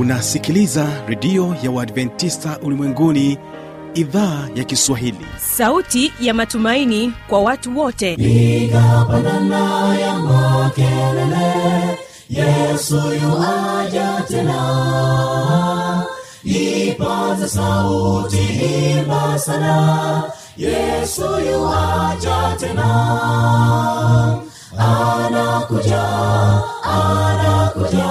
unasikiliza redio ya uadventista ulimwenguni idhaa ya kiswahili. Sauti ya matumaini kwa watu wote. Igapanana ya makelele yesu yuaja tena. Ipaza sauti himba sana yesu yuaja tena. Anakuja anakuja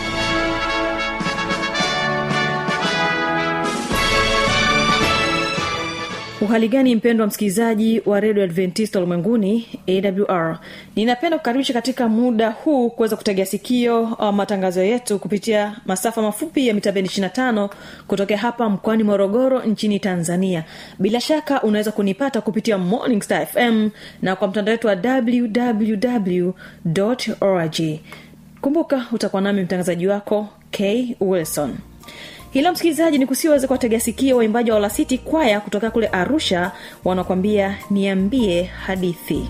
uhali gani mpendwa msikilizaji wa redio adventista ulimwenguni awr ninapenda kukaribisha katika muda huu kuweza kutegea sikio uh, matangazo yetu kupitia masafa mafupi ya mita bendi 25 kutokea hapa mkoani morogoro nchini tanzania. Bila shaka unaweza kunipata kupitia morning star fm na kwa mtandao wetu wa www org. Kumbuka utakuwa nami mtangazaji wako k wilson hilo msikilizaji ni kusiweze kuwategea sikio waimbaji wa olasiti kwaya kutoka kule arusha wanakwambia niambie hadithi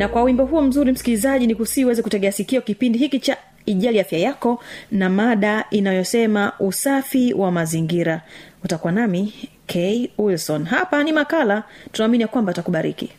na kwa wimbo huo mzuri msikilizaji ni kusiweze kutegea sikio kipindi hiki cha ijali afya yako na mada inayosema usafi wa mazingira. Utakuwa nami k wilson. Hapa ni makala. Tunaamini ya kwamba atakubariki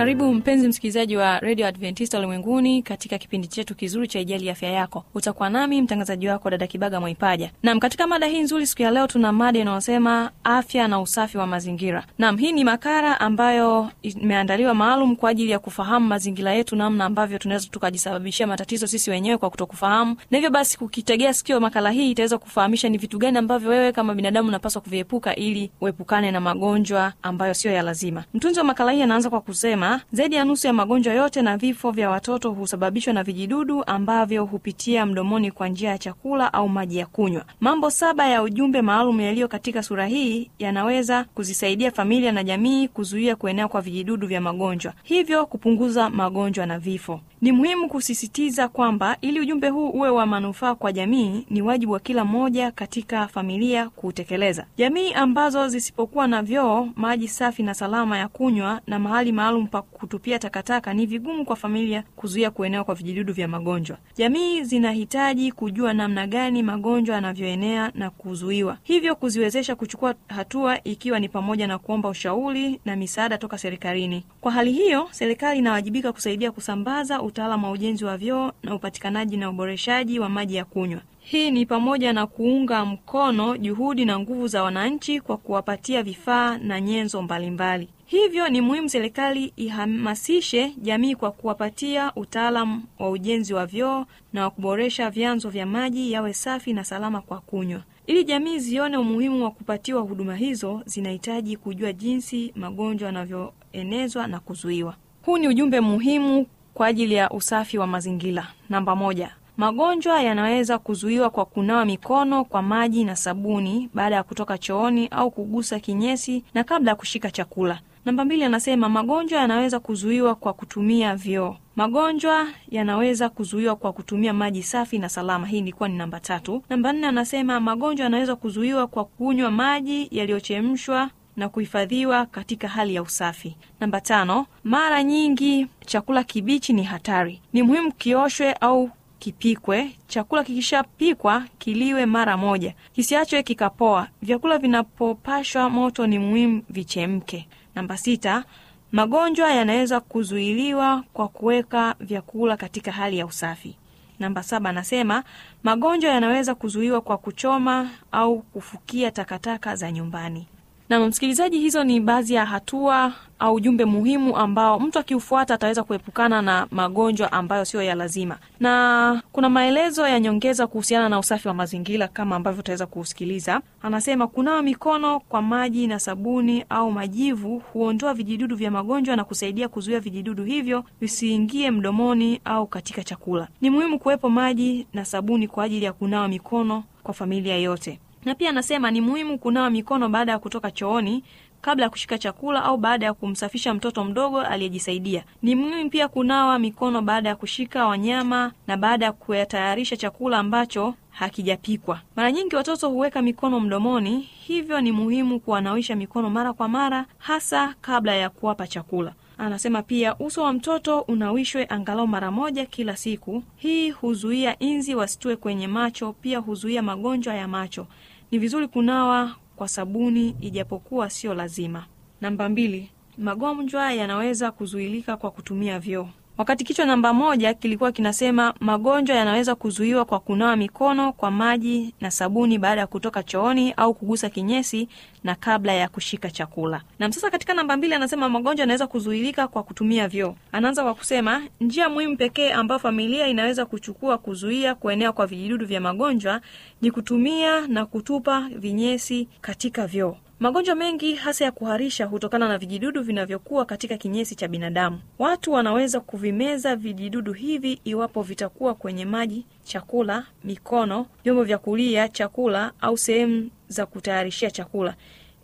karibu mpenzi msikilizaji wa redio adventista ulimwenguni katika kipindi chetu kizuri cha ijali afya yako. Utakuwa nami mtangazaji wako dada kibaga mwaipaja. Nam katika mada hii nzuri siku ya leo tuna mada inayosema afya na usafi wa mazingira. Nam hii ni makara ambayo imeandaliwa maalum kwa ajili ya kufahamu mazingira yetu namna ambavyo tunaweza tukajisababishia matatizo sisi wenyewe kwa kutokufahamu. Na hivyo basi kukitegea sikio makala hii itaweza kufahamisha ni vitu gani ambavyo wewe kama binadamu unapaswa kuviepuka ili uepukane na magonjwa ambayo siyo ya lazima. Mtunzi wa makala hii anaanza kwa kusema zaidi ya nusu ya magonjwa yote na vifo vya watoto husababishwa na vijidudu ambavyo hupitia mdomoni kwa njia ya chakula au maji ya kunywa. Mambo saba ya ujumbe maalum yaliyo katika sura hii yanaweza kuzisaidia familia na jamii kuzuia kuenea kwa vijidudu vya magonjwa hivyo kupunguza magonjwa na vifo ni muhimu kusisitiza kwamba ili ujumbe huu uwe wa manufaa kwa jamii ni wajibu wa kila mmoja katika familia kuutekeleza. Jamii ambazo zisipokuwa na vyoo maji safi na salama ya kunywa na mahali maalum pa kutupia takataka ni vigumu kwa familia kuzuia kuenea kwa vijidudu vya magonjwa. Jamii zinahitaji kujua namna gani magonjwa yanavyoenea na kuzuiwa. Hivyo kuziwezesha kuchukua hatua ikiwa ni pamoja na kuomba ushauri na misaada toka serikalini. Kwa hali hiyo serikali inawajibika kusaidia kusambaza utaalamu wa ujenzi wa vyoo na upatikanaji na uboreshaji wa maji ya kunywa. Hii ni pamoja na kuunga mkono juhudi na nguvu za wananchi kwa kuwapatia vifaa na nyenzo mbalimbali. Hivyo ni muhimu serikali ihamasishe jamii kwa kuwapatia utaalamu wa ujenzi wa vyoo na wa kuboresha vyanzo vya maji yawe safi na salama kwa kunywa. Ili jamii zione umuhimu wa kupatiwa huduma hizo zinahitaji kujua jinsi magonjwa yanavyoenezwa na kuzuiwa. Huu ni ujumbe muhimu kwa ajili ya usafi wa mazingira. Namba moja magonjwa yanaweza kuzuiwa kwa kunawa mikono kwa maji na sabuni baada ya kutoka chooni au kugusa kinyesi na kabla ya kushika chakula. Namba mbili anasema magonjwa yanaweza kuzuiwa kwa kutumia vyoo. Magonjwa yanaweza kuzuiwa kwa kutumia maji safi na salama. Hii ilikuwa ni namba tatu. Namba nne anasema magonjwa yanaweza kuzuiwa kwa kunywa maji yaliyochemshwa na kuhifadhiwa katika hali ya usafi. Namba tano mara nyingi chakula kibichi ni hatari. Ni muhimu kioshwe au kipikwe. Chakula kikishapikwa kiliwe mara moja. Kisiachwe kikapoa. Vyakula vinapopashwa moto ni muhimu vichemke. Namba sita magonjwa yanaweza kuzuiliwa kwa kuweka vyakula katika hali ya usafi. Namba saba anasema magonjwa yanaweza kuzuiwa kwa kuchoma au kufukia takataka za nyumbani na msikilizaji hizo ni baadhi ya hatua au ujumbe muhimu ambao mtu akiufuata ataweza kuepukana na magonjwa ambayo sio ya lazima. Na kuna maelezo ya nyongeza kuhusiana na usafi wa mazingira kama ambavyo utaweza kuusikiliza anasema kunawa mikono kwa maji na sabuni au majivu huondoa vijidudu vya magonjwa na kusaidia kuzuia vijidudu hivyo visiingie mdomoni au katika chakula. Ni muhimu kuwepo maji na sabuni kwa ajili ya kunawa mikono kwa familia yote na pia anasema ni muhimu kunawa mikono baada ya kutoka chooni kabla ya kushika chakula au baada ya kumsafisha mtoto mdogo aliyejisaidia. Ni muhimu pia kunawa mikono baada ya kushika wanyama na baada ya kuyatayarisha chakula ambacho hakijapikwa. Mara nyingi watoto huweka mikono mdomoni hivyo ni muhimu kuwanawisha mikono mara kwa mara hasa kabla ya kuwapa chakula. Anasema pia uso wa mtoto unawishwe angalau mara moja kila siku. Hii huzuia inzi wasitue kwenye macho pia huzuia magonjwa ya macho ni vizuri kunawa kwa sabuni ijapokuwa sio lazima. Namba mbili magonjwa yanaweza kuzuilika kwa kutumia vyoo wakati kichwa namba moja kilikuwa kinasema magonjwa yanaweza kuzuiwa kwa kunawa mikono kwa maji na sabuni baada ya kutoka chooni au kugusa kinyesi na kabla ya kushika chakula. Na sasa katika namba mbili anasema magonjwa yanaweza kuzuilika kwa kutumia vyoo. Anaanza kwa kusema njia muhimu pekee ambayo familia inaweza kuchukua kuzuia kuenea kwa vijidudu vya magonjwa ni kutumia na kutupa vinyesi katika vyoo magonjwa mengi hasa ya kuharisha hutokana na vijidudu vinavyokuwa katika kinyesi cha binadamu. Watu wanaweza kuvimeza vijidudu hivi iwapo vitakuwa kwenye maji chakula mikono vyombo vya kulia chakula au sehemu za kutayarishia chakula.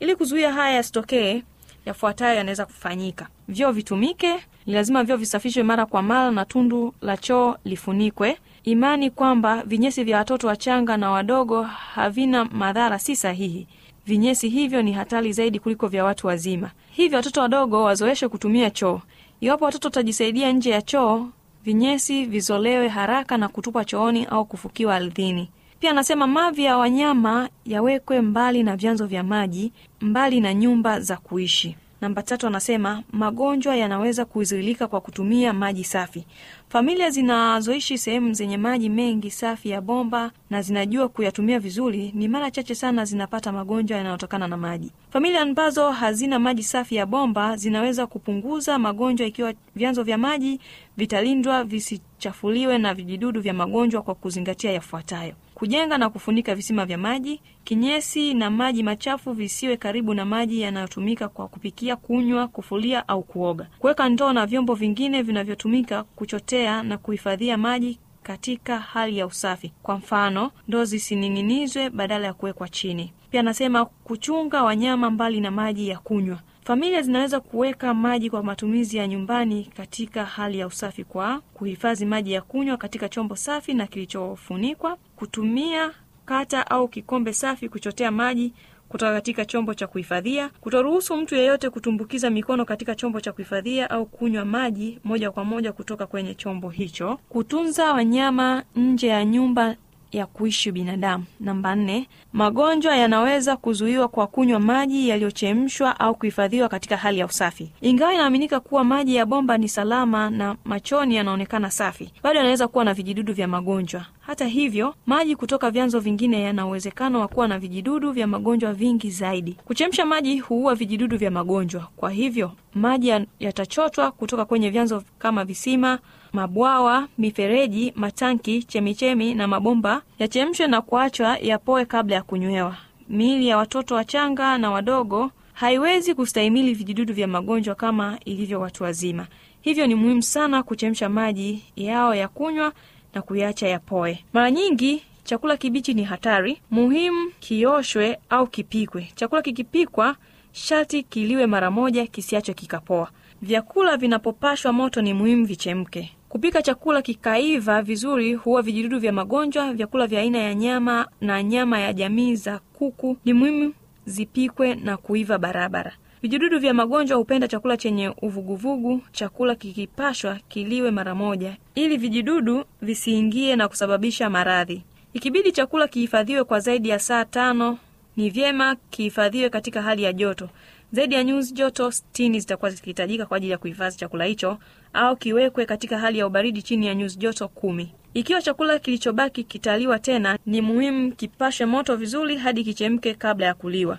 Ili kuzuia haya yasitokee yafuatayo yanaweza kufanyika. Vyoo vitumike ni lazima vyoo visafishwe mara kwa mara na tundu la choo lifunikwe. Imani kwamba vinyesi vya watoto wachanga na wadogo havina madhara si sahihi vinyesi hivyo ni hatari zaidi kuliko vya watu wazima. Hivyo watoto wadogo wazoeshwe kutumia choo. Iwapo watoto watajisaidia nje ya choo vinyesi vizolewe haraka na kutupwa chooni au kufukiwa ardhini. Pia anasema mavi ya wanyama yawekwe mbali na vyanzo vya maji mbali na nyumba za kuishi namba tatu anasema magonjwa yanaweza kuzuilika kwa kutumia maji safi. Familia zinazoishi sehemu zenye maji mengi safi ya bomba na zinajua kuyatumia vizuri ni mara chache sana zinapata magonjwa yanayotokana na maji. Familia ambazo hazina maji safi ya bomba zinaweza kupunguza magonjwa ikiwa vyanzo vya maji vitalindwa visichafuliwe na vijidudu vya magonjwa kwa kuzingatia yafuatayo kujenga na kufunika visima vya maji kinyesi na maji machafu visiwe karibu na maji yanayotumika kwa kupikia kunywa kufulia au kuoga. Kuweka ndoo na vyombo vingine vinavyotumika kuchotea na kuhifadhia maji katika hali ya usafi. Kwa mfano ndoo zisining'inizwe badala ya kuwekwa chini. Pia anasema kuchunga wanyama mbali na maji ya kunywa familia zinaweza kuweka maji kwa matumizi ya nyumbani katika hali ya usafi kwa kuhifadhi maji ya kunywa katika chombo safi na kilichofunikwa kutumia kata au kikombe safi kuchotea maji kutoka katika chombo cha kuhifadhia kutoruhusu mtu yeyote kutumbukiza mikono katika chombo cha kuhifadhia au kunywa maji moja kwa moja kutoka kwenye chombo hicho kutunza wanyama nje ya nyumba ya kuishi binadamu. Namba nne magonjwa yanaweza kuzuiwa kwa kunywa maji yaliyochemshwa au kuhifadhiwa katika hali ya usafi. Ingawa inaaminika kuwa maji ya bomba ni salama na machoni yanaonekana safi bado yanaweza kuwa na vijidudu vya magonjwa. Hata hivyo maji kutoka vyanzo vingine yana uwezekano wa kuwa na vijidudu vya magonjwa vingi zaidi. Kuchemsha maji huua vijidudu vya magonjwa. Kwa hivyo maji yatachotwa kutoka kwenye vyanzo kama visima mabwawa mifereji matanki chemichemi na mabomba yachemshwe na kuachwa yapoe kabla ya kunywewa miili ya watoto wachanga na wadogo haiwezi kustahimili vijidudu vya magonjwa kama ilivyo watu wazima. Hivyo ni muhimu sana kuchemsha maji yao ya kunywa na kuiacha yapoe. Mara nyingi chakula kibichi ni hatari. Muhimu kioshwe au kipikwe. Chakula kikipikwa sharti kiliwe mara moja kisiachwe kikapoa. Vyakula vinapopashwa moto ni muhimu vichemke kupika chakula kikaiva vizuri huwa vijidudu vya magonjwa vyakula vya aina ya nyama na nyama ya jamii za kuku. Ni muhimu zipikwe na kuiva barabara. Vijidudu vya magonjwa hupenda chakula chenye uvuguvugu chakula kikipashwa kiliwe mara moja ili vijidudu visiingie na kusababisha maradhi. Ikibidi chakula kihifadhiwe kwa zaidi ya saa tano ni vyema kihifadhiwe katika hali ya joto. Zaidi ya nyuzi joto sitini zitakuwa zikihitajika kwa ajili ya kuhifadhi chakula hicho au kiwekwe katika hali ya ubaridi chini ya nyuzi joto kumi. Ikiwa chakula kilichobaki kitaliwa tena ni muhimu kipashe moto vizuri hadi kichemke kabla ya kuliwa.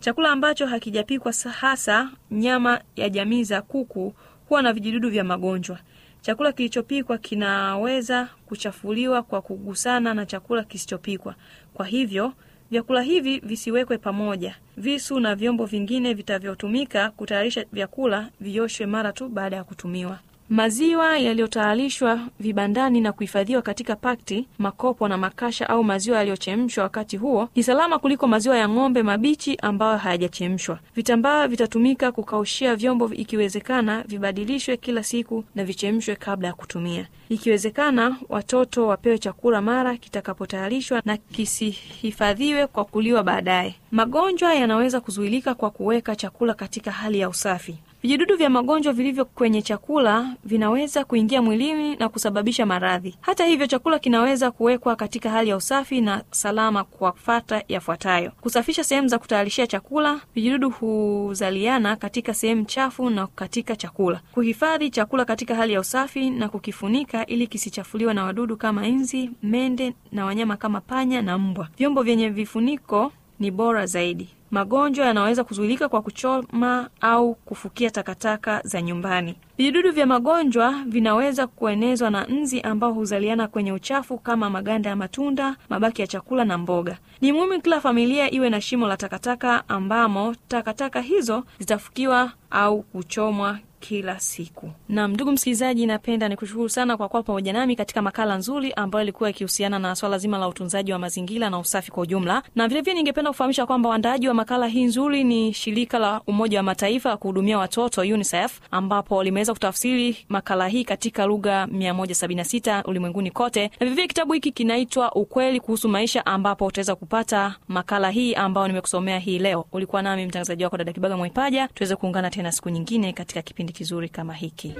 Chakula ambacho hakijapikwa hasa nyama ya jamii za kuku huwa na vijidudu vya magonjwa. Chakula kilichopikwa kinaweza kuchafuliwa kwa kugusana na chakula kisichopikwa. Kwa hivyo vyakula hivi visiwekwe pamoja. Visu na vyombo vingine vitavyotumika kutayarisha vyakula vioshwe mara tu baada ya kutumiwa maziwa yaliyotayarishwa vibandani na kuhifadhiwa katika pakti makopo na makasha au maziwa yaliyochemshwa wakati huo ni salama kuliko maziwa ya ng'ombe mabichi ambayo hayajachemshwa. Vitambaa vitatumika kukaushia vyombo ikiwezekana vibadilishwe kila siku na vichemshwe kabla ya kutumia. Ikiwezekana watoto wapewe chakula mara kitakapotayarishwa na kisihifadhiwe kwa kuliwa baadaye. Magonjwa yanaweza kuzuilika kwa kuweka chakula katika hali ya usafi vijidudu vya magonjwa vilivyo kwenye chakula vinaweza kuingia mwilini na kusababisha maradhi. Hata hivyo chakula kinaweza kuwekwa katika hali ya usafi na salama kwa fata yafuatayo. Kusafisha sehemu za kutayarishia chakula. Vijidudu huzaliana katika sehemu chafu na katika chakula. Kuhifadhi chakula katika hali ya usafi na kukifunika ili kisichafuliwe na wadudu kama inzi mende na wanyama kama panya na mbwa. Vyombo vyenye vifuniko ni bora zaidi. Magonjwa yanaweza kuzuilika kwa kuchoma au kufukia takataka za nyumbani. Vijidudu vya magonjwa vinaweza kuenezwa na nzi ambao huzaliana kwenye uchafu kama maganda ya matunda mabaki ya chakula na mboga. Ni muhimu kila familia iwe na shimo la takataka ambamo takataka hizo zitafukiwa au kuchomwa kila siku. Naam, ndugu msikilizaji, napenda nikushukuru sana kwa kuwa pamoja nami katika makala nzuri ambayo ilikuwa ikihusiana na swala zima la utunzaji wa mazingira na usafi kwa ujumla, na vilevile ningependa kufahamisha kwamba waandaaji wa makala hii nzuri ni shirika la Umoja wa Mataifa ya kuhudumia watoto UNICEF, ambapo limeweza kutafsiri makala hii katika lugha 176 ulimwenguni kote, na vilevile kitabu hiki kinaitwa Ukweli kuhusu Maisha, ambapo utaweza kupata makala hii ambayo nimekusomea hii leo. Ulikuwa nami mtangazaji wako dada Kibaga Mwaipaja. Tuweze kuungana tena siku nyingine katika kipindi kizuri kama hiki.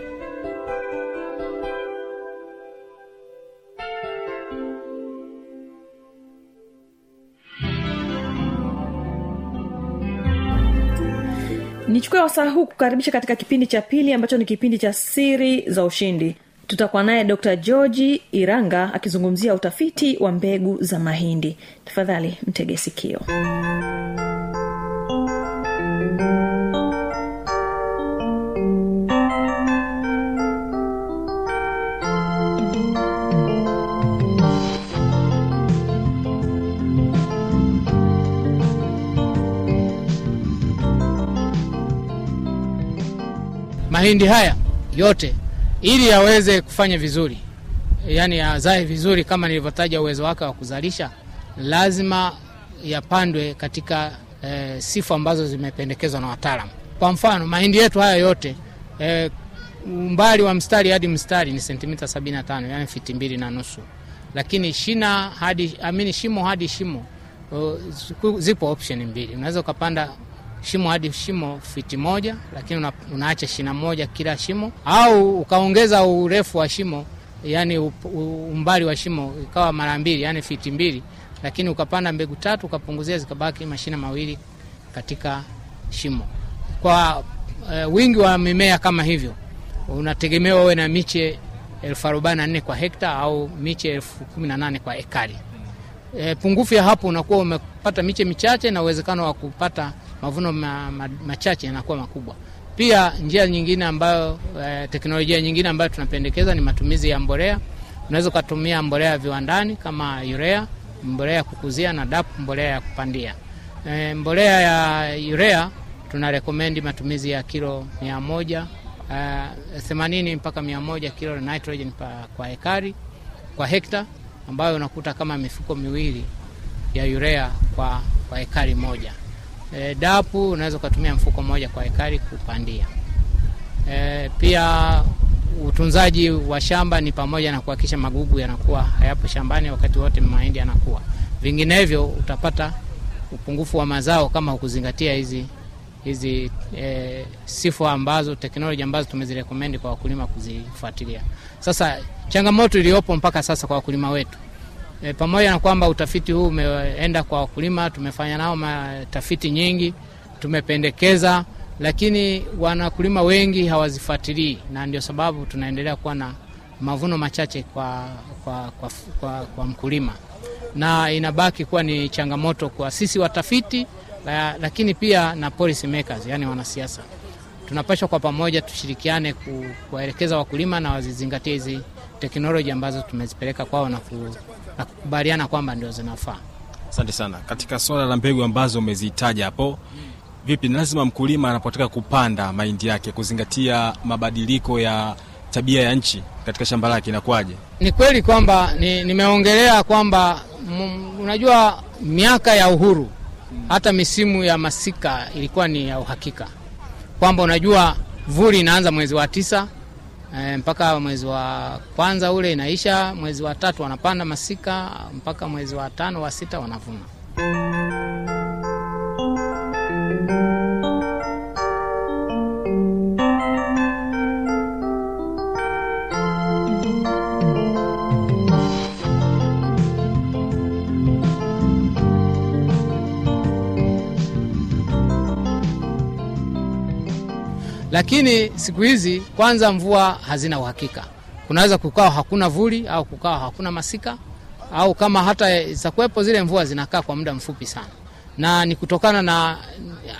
nichukue wasaa huu kukaribisha katika kipindi cha pili ambacho ni kipindi cha siri za ushindi. Tutakuwa naye dr georgi iranga akizungumzia utafiti wa mbegu za mahindi. Tafadhali mtege sikio mahindi haya yote ili yaweze kufanya vizuri yaani yazae vizuri kama nilivyotaja uwezo wake wa kuzalisha lazima yapandwe katika e, sifa ambazo zimependekezwa na wataalamu. kwa mfano mahindi yetu haya yote e, umbali wa mstari hadi mstari ni sentimita 75 yani fiti mbili na nusu lakini shina hadi amini shimo hadi shimo uh, zipo option mbili unaweza ukapanda shimo hadi shimo fiti moja lakini una, unaacha shina moja kila shimo. Au ukaongeza urefu wa shimo yani umbali wa shimo ikawa mara mbili yani fiti mbili lakini ukapanda mbegu tatu ukapunguzia zikabaki mashina mawili katika shimo. Kwa uh, wingi wa mimea kama hivyo unategemewa uwe na miche elfu arobaini na nne kwa hekta au miche elfu kumi na nane kwa ekari. E, pungufu ya hapo unakuwa umepata miche michache na uwezekano wa kupata mavuno ma, ma, machache yanakuwa makubwa. Pia njia nyingine ambayo e, teknolojia nyingine ambayo tunapendekeza ni matumizi ya mbolea. Unaweza ukatumia mbolea ya viwandani kama urea mbolea ya kukuzia na dap mbolea ya kupandia. E, mbolea ya urea tuna rekomendi matumizi ya kilo mia moja themanini uh, mpaka mia moja kilo nitrogen pa, kwa hekari kwa hekta ambayo unakuta kama mifuko miwili ya urea kwa, kwa hekari moja e, dapu unaweza ukatumia mfuko mmoja kwa hekari kupandia. E, pia utunzaji wa shamba ni pamoja na kuhakikisha magugu yanakuwa hayapo shambani wakati wote mahindi yanakuwa. Vinginevyo utapata upungufu wa mazao kama hukuzingatia hizi hizi e, sifa ambazo teknoloji ambazo tumezirekomendi kwa wakulima kuzifuatilia. Sasa changamoto iliyopo mpaka sasa kwa wakulima wetu e, pamoja na kwamba utafiti huu umeenda kwa wakulima tumefanya nao tafiti nyingi tumependekeza lakini wanakulima wengi hawazifuatilii na ndio sababu tunaendelea kuwa na mavuno machache kwa, kwa, kwa, kwa, kwa mkulima. Na inabaki kuwa ni changamoto kwa sisi watafiti la, lakini pia na policy makers, yani wanasiasa. Tunapashwa kwa pamoja tushirikiane ku, kuwaelekeza wakulima na wazizingatie hizi teknoloji ambazo tumezipeleka kwao na, ku, na kukubaliana kwamba ndio zinafaa. Asante sana. Katika swala la mbegu ambazo umezitaja hapo vipi ni lazima mkulima anapotaka kupanda mahindi yake kuzingatia mabadiliko ya tabia ya nchi katika shamba lake inakuwaje? Ni kweli kwamba ni, nimeongelea kwamba unajua miaka ya uhuru hata misimu ya masika ilikuwa ni ya uhakika. Kwamba unajua vuli inaanza mwezi wa tisa e, mpaka mwezi wa kwanza ule inaisha mwezi wa tatu wanapanda masika mpaka mwezi wa tano wa sita wanavuna lakini siku hizi kwanza mvua hazina uhakika. Kunaweza kukawa hakuna vuli au kukawa hakuna masika au kama hata zitakuwepo zile mvua zinakaa kwa muda mfupi sana. Na ni kutokana na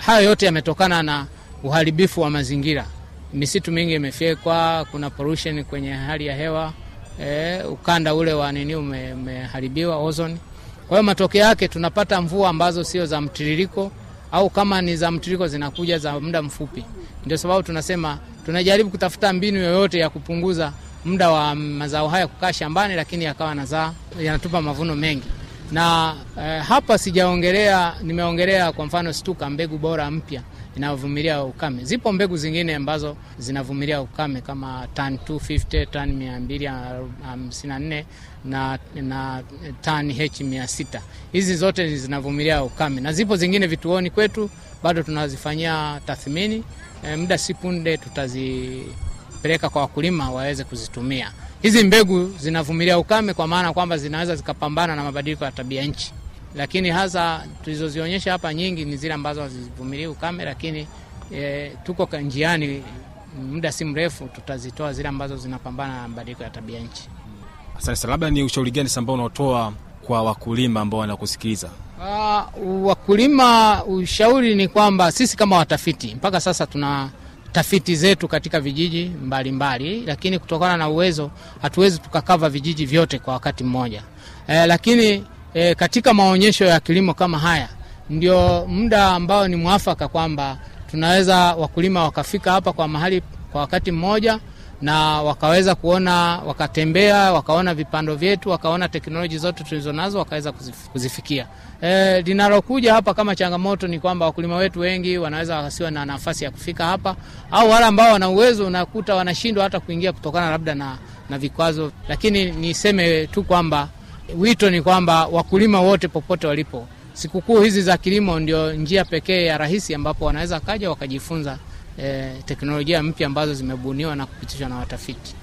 hayo yote yametokana na uharibifu wa mazingira. Misitu mingi imefyekwa kuna pollution kwenye hali ya hewa e, ukanda ule wa nini umeharibiwa ozone. Kwa hiyo matokeo yake tunapata mvua ambazo sio za mtiririko au kama ni za mtiriko zinakuja za muda mfupi. Ndio sababu tunasema tunajaribu kutafuta mbinu yoyote ya kupunguza muda wa mazao haya kukaa shambani, lakini yakawa nazaa yanatupa mavuno mengi na eh, hapa sijaongelea, nimeongelea kwa mfano stuka, mbegu bora mpya inayovumilia ukame. Zipo mbegu zingine ambazo zinavumilia ukame kama tan 250 tan 254 na, na tan h 600 hizi zote zinavumilia ukame, na zipo zingine vituoni kwetu bado tunazifanyia tathmini. E, muda si punde tutazipeleka kwa wakulima waweze kuzitumia. Hizi mbegu zinavumilia ukame kwa maana kwamba zinaweza zikapambana na mabadiliko ya tabia nchi, lakini hasa tulizozionyesha hapa nyingi ni zile ambazo hazivumilii ukame, lakini e, tuko njiani, muda si mrefu tutazitoa zile ambazo zinapambana na mabadiliko ya tabia nchi. Asante sana. Labda ni ushauri gani ambao unaotoa kwa wakulima ambao wanakusikiliza? Uh, wakulima, ushauri ni kwamba sisi kama watafiti mpaka sasa tuna tafiti zetu katika vijiji mbalimbali mbali, lakini kutokana na uwezo hatuwezi tukakava vijiji vyote kwa wakati mmoja eh, lakini e, katika maonyesho ya kilimo kama haya ndio muda ambao ni mwafaka kwamba tunaweza wakulima wakafika hapa kwa mahali kwa wakati mmoja na wakaweza kuona wakatembea wakaona vipando vyetu wakaona teknoloji zote tulizo nazo wakaweza kuzifikia. E, linalokuja hapa kama changamoto ni kwamba wakulima wetu wengi wanaweza wasiwa na nafasi ya kufika hapa, au wale ambao wana uwezo unakuta wanashindwa hata kuingia kutokana labda na, na vikwazo. Lakini niseme tu kwamba wito ni kwamba wakulima wote popote walipo, sikukuu hizi za kilimo ndio njia pekee ya rahisi ambapo wanaweza kaja wakajifunza E, teknolojia mpya ambazo zimebuniwa na kupitishwa na watafiti.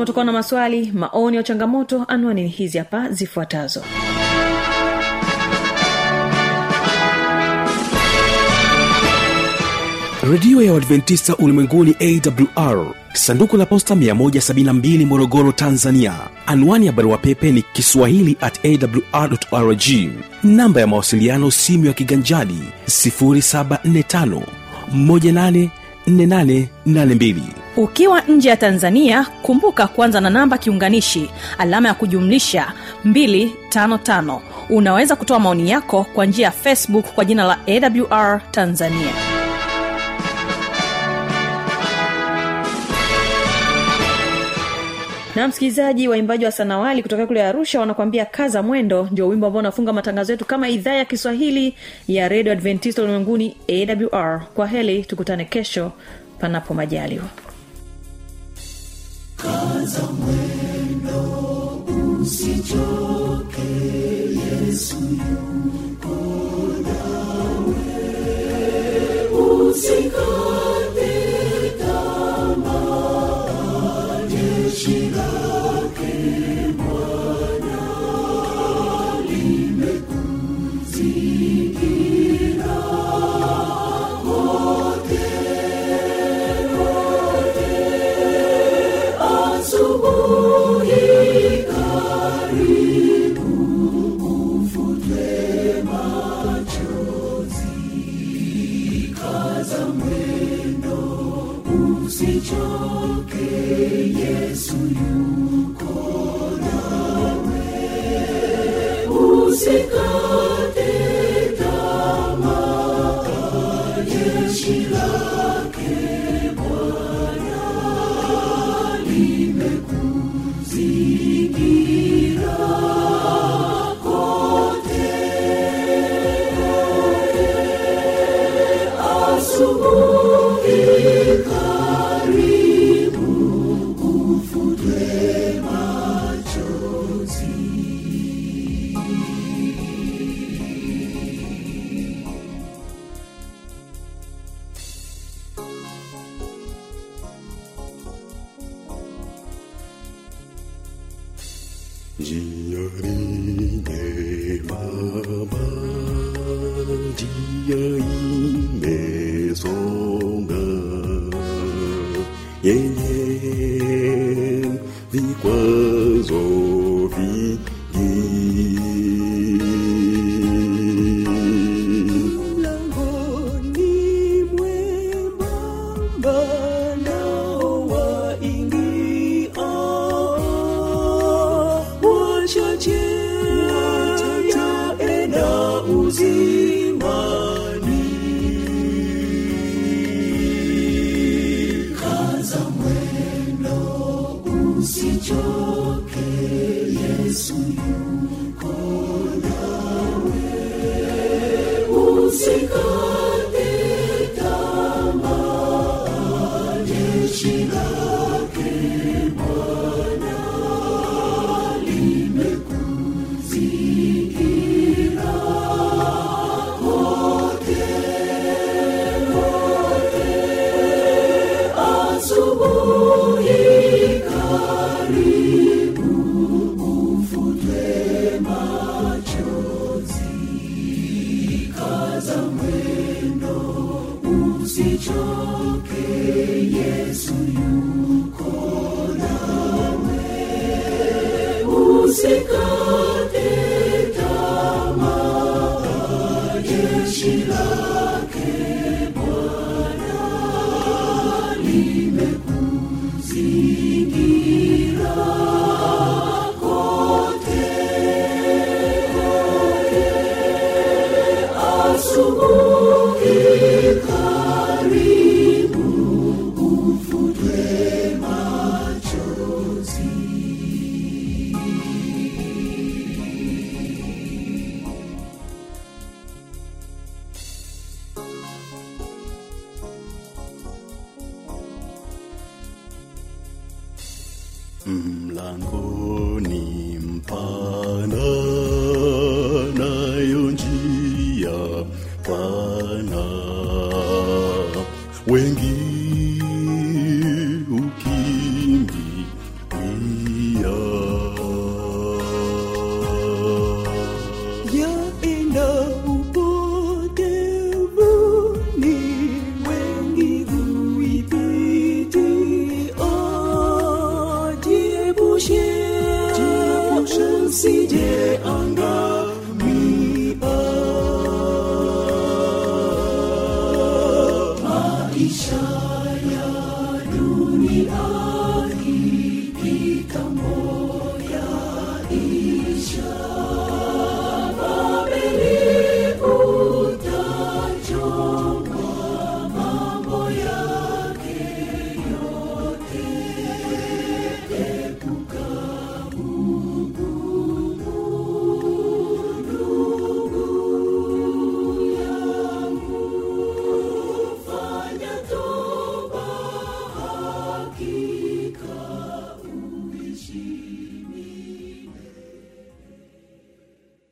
Kama utakuwa na maswali maoni au changamoto anwani ni hizi hapa zifuatazo. Redio ya uadventista ulimwenguni awr sanduku la posta 172 morogoro tanzania. Anwani ya barua pepe ni kiswahili at awrrg namba ya mawasiliano simu ya kiganjadi 745 184882 ukiwa nje ya tanzania kumbuka kwanza na namba kiunganishi alama ya kujumlisha 255 unaweza kutoa maoni yako kwa njia ya facebook kwa jina la awr tanzania. Na msikilizaji waimbaji wa sanawali kutoka kule arusha wanakuambia kaza mwendo ndio wimbo ambao unafunga matangazo yetu kama idhaa ya kiswahili ya redio adventista ulimwenguni awr kwa heli tukutane kesho panapo majaliwa kaza mwendo usichoke yesu yuko nawe usikate tamaa jeshi lake joke. Njia nyembamba, njia imesonga,